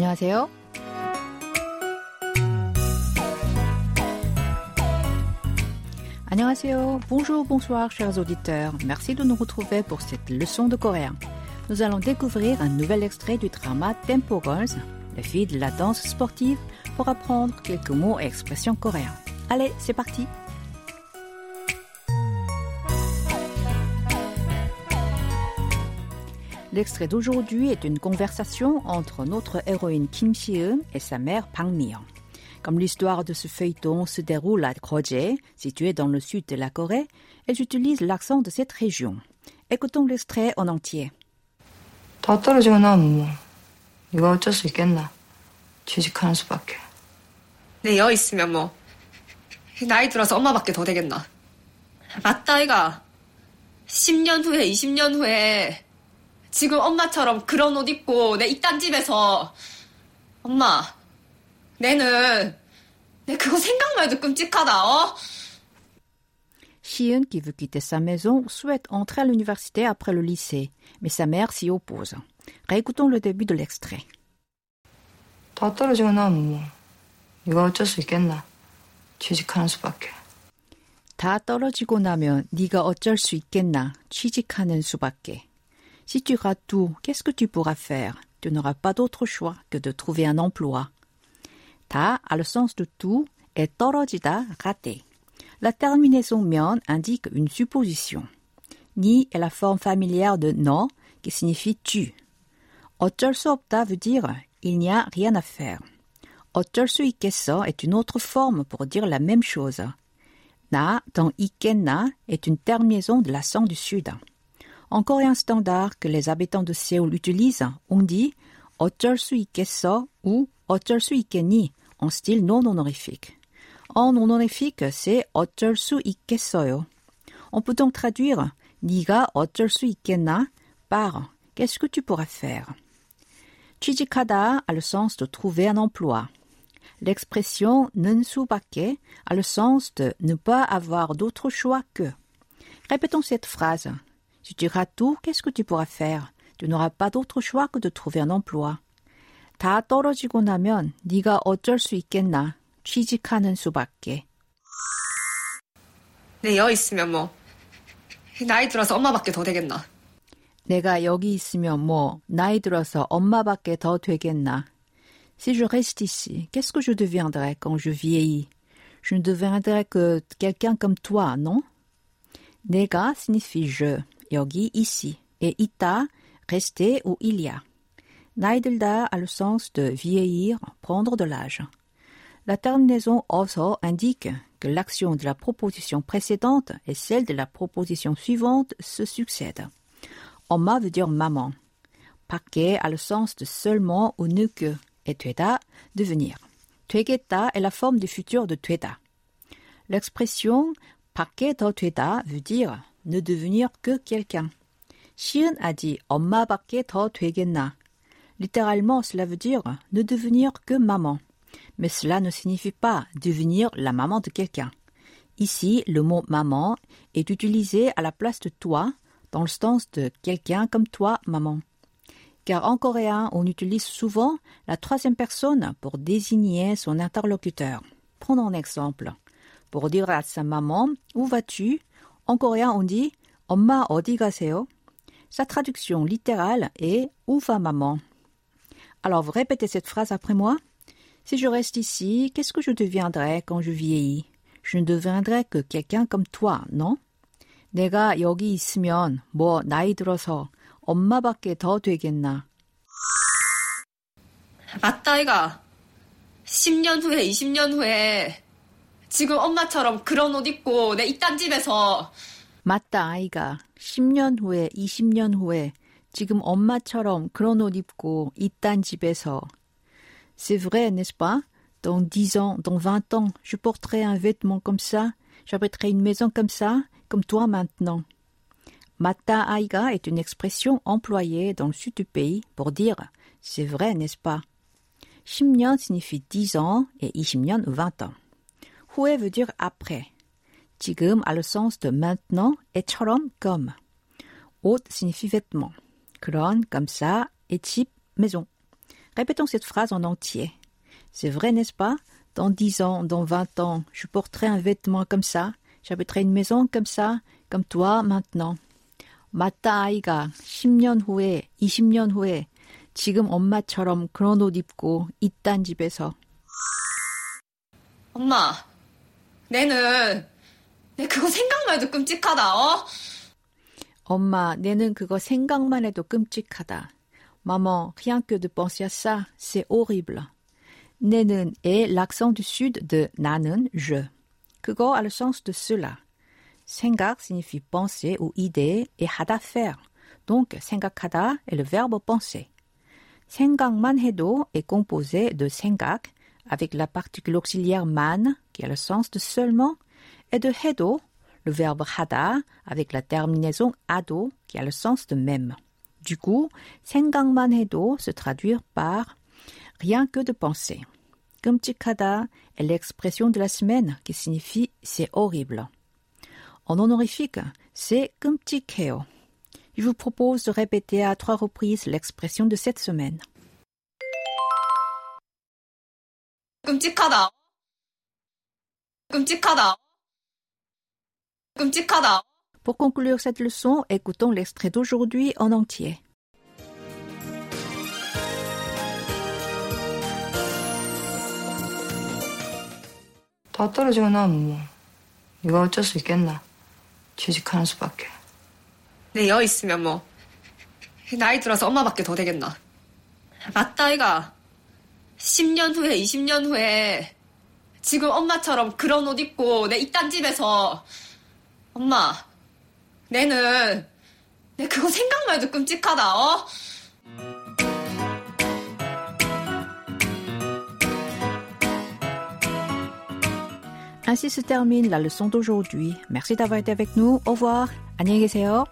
안녕하세요. Annyeonghaseyo. Bonjour, bonsoir, chers auditeurs. Merci de nous retrouver pour cette leçon de coréen. Nous allons découvrir un nouvel extrait du drama Tempo Girls, la fille de la danse sportive, pour apprendre quelques mots et expressions coréens. Allez, c'est parti. L'extrait d'aujourd'hui est une conversation entre notre héroïne Kim Si-eun et sa mère Bang Mi-young. Comme l'histoire de ce feuilleton se déroule à Kroje, situé dans le sud de la Corée, elles utilisent l'accent de cette région. Écoutons l'extrait en entier. 다 떨어지고 나면 뭐 네가 어쩔 수 있겠나 취직하는 수밖에 내 여 있으면 뭐 나이 들어서 엄마밖에 더 되겠나 맞다 아이가 10년 후에 20년 후에 지금 엄마처럼 그런 옷 입고 내 이딴 집에서 엄마 내는 내 그거 생각만 해도 끔찍하다 어? Shion, qui veut quitter sa maison, souhaite entrer à l'université après le lycée, mais sa mère s'y oppose. Réécoutons le début de l'extrait. 다 떨어지고 나면 뭐 네가 어쩔 수 있겠나 취직하는 수밖에 다 떨어지고 나면 네가 어쩔 수 있겠나 취직하는 수밖에. Si tu rates tout, qu'est-ce que tu pourras faire Tu n'auras pas d'autre choix que de trouver un emploi. 다 a le sens de tout et 떨어지다 rater. La terminaison 면 indique une supposition. Ni est la forme familière de no qui signifie tu. 어쩔 수 없다 veut dire il n'y a rien à faire. 어쩔 수 있겠어 est une autre forme pour dire la même chose. Na dans 있겠나 est une terminaison de l'accent du sud. En coréen standard que les habitants de Séoul utilisent, on dit 어쩔 수 있겠어 ou 어쩔 수 있겠니 en style non honorifique. En non honorifique, c'est 어쩔 수 있겠어요. On peut donc traduire 네가 어쩔 수 있겠나 par qu'est-ce que tu pourras faire. 취직하다 a le sens de trouver un emploi. L'expression 는 수밖에 a le sens de ne pas avoir d'autre choix que. Répétons cette phrase. Si tu rates tout, qu'est-ce que tu pourras faire? Tu n'auras pas d'autre choix que de trouver un emploi. 다 떨어지고 나면 네가 어쩔 수 있겠나? 취직하는 수밖에. 내 여 있으면 뭐 나이 들어서 엄마밖에 더 되겠나 내가 여기 있으면 뭐 나이 들어서 엄마밖에 더 되겠나? Si je reste ici, qu'est-ce que je deviendrai quand je vieillis? Je ne deviendrai que quelqu'un comme toi, non? 내가 signifie je, 여기, ici. Et ita, rester ou il y a. Naidilda a le sens de vieillir, prendre de l'âge. La terminaison oso indique que l'action de la proposition précédente et celle de la proposition suivante se succèdent. Oma veut dire maman. Paquet a le sens de seulement ou ne que et tueda devenir. Tuegeta est la forme du futur de tueda. L'expression paquet to tueda veut dire ne devenir que quelqu'un. 시은 a dit 엄마밖에 더 되겠나. Littéralement, cela veut dire ne devenir que maman. Mais cela ne signifie pas devenir la maman de quelqu'un. Ici, le mot maman est utilisé à la place de toi dans le sens de quelqu'un comme toi, maman. Car en coréen, on utilise souvent la troisième personne pour désigner son interlocuteur. Prenons un exemple. Pour dire à sa maman où vas-tu, en coréen on dit 엄마 어디 가세요? Sa traduction littérale est où va maman? Alors vous répétez cette phrase après moi. Si je reste ici, qu'est-ce que je deviendrai quand je vieillis? Je ne deviendrai que quelqu'un comme toi, non? 내가 여기 있으면 뭐 나이 들어서 엄마밖에 더 되겠나? 맞다 아이가 10년 후에 20년 후에 지금 엄마처럼 그런 옷 입고 내 이딴 집에서 맞다, 아이가. 10년 후에, 20년 후에 지금 엄마처럼 그런 옷 입고 이딴 집에서. C'est vrai, n'est-ce pas? Dans 10 ans, dans 20 ans, je porterai un vêtement comme ça, j'habiterai une maison comme ça, comme toi maintenant. Mata aiga est une expression employée dans le sud du pays pour dire c'est vrai, n'est-ce pas? 10년 signifie 10 ans et 20년 20 ans. 후에 veut dire après. 지금 a le sens de maintenant et 처럼 comme. 옷 signifie vêtement. 그런 comme ça et type maison. Répétons cette phrase en entier. C'est vrai, n'est-ce pas Dans dix ans, dans vingt ans, je porterai un vêtement comme ça, j'habiterai une maison comme ça, comme toi maintenant. 맞다 아이가 10년 후에, 20년 후에 지금 엄마처럼 그런 옷 입고 이딴 집에서 엄마, 내는 내 그거 생각만 해도 끔찍하다. 어? 엄마, 내는 그거 생각만 해도 끔찍하다. Maman, rien que de penser à ça, c'est horrible. 내는 est l'accent du sud de 나는, je. 그거 a le sens de cela. 생각 signifie penser ou idée et 하다 faire. Donc, 생각하다 est le verbe penser. 생각만 해도 est composé de 생각 avec la particule auxiliaire man qui a le sens de seulement et de 해도 le verbe 하다 avec la terminaison ado qui a le sens de même. Du coup, 생각만 해도 se traduire par rien que de penser. 끔찍하다 est l'expression de la semaine qui signifie c'est horrible. En honorifique, c'est 끔찍해요. Je vous propose de répéter à trois reprises l'expression de cette semaine. 끔찍하다. 끔찍하다. 끔찍하다. Pour conclure cette leçon, écoutons l'extrait d'aujourd'hui en entier. 다 떨어지고 나면 뭐 네가 어쩔 수 있겠나 취직하는 수밖에 내 여 있으면 뭐 나이 들어서 엄마밖에 더 되겠나. 맞다 아이가 10년 후에 20년 후에 지금 엄마처럼 그런 옷 입고 내 이딴 집에서 엄마 내는 내 그거 생각만 해도 끔찍하다 어? Termine la leçon d'aujourd'hui. Merci d'avoir été avec nous. Au revoir. 안녕히 계세요.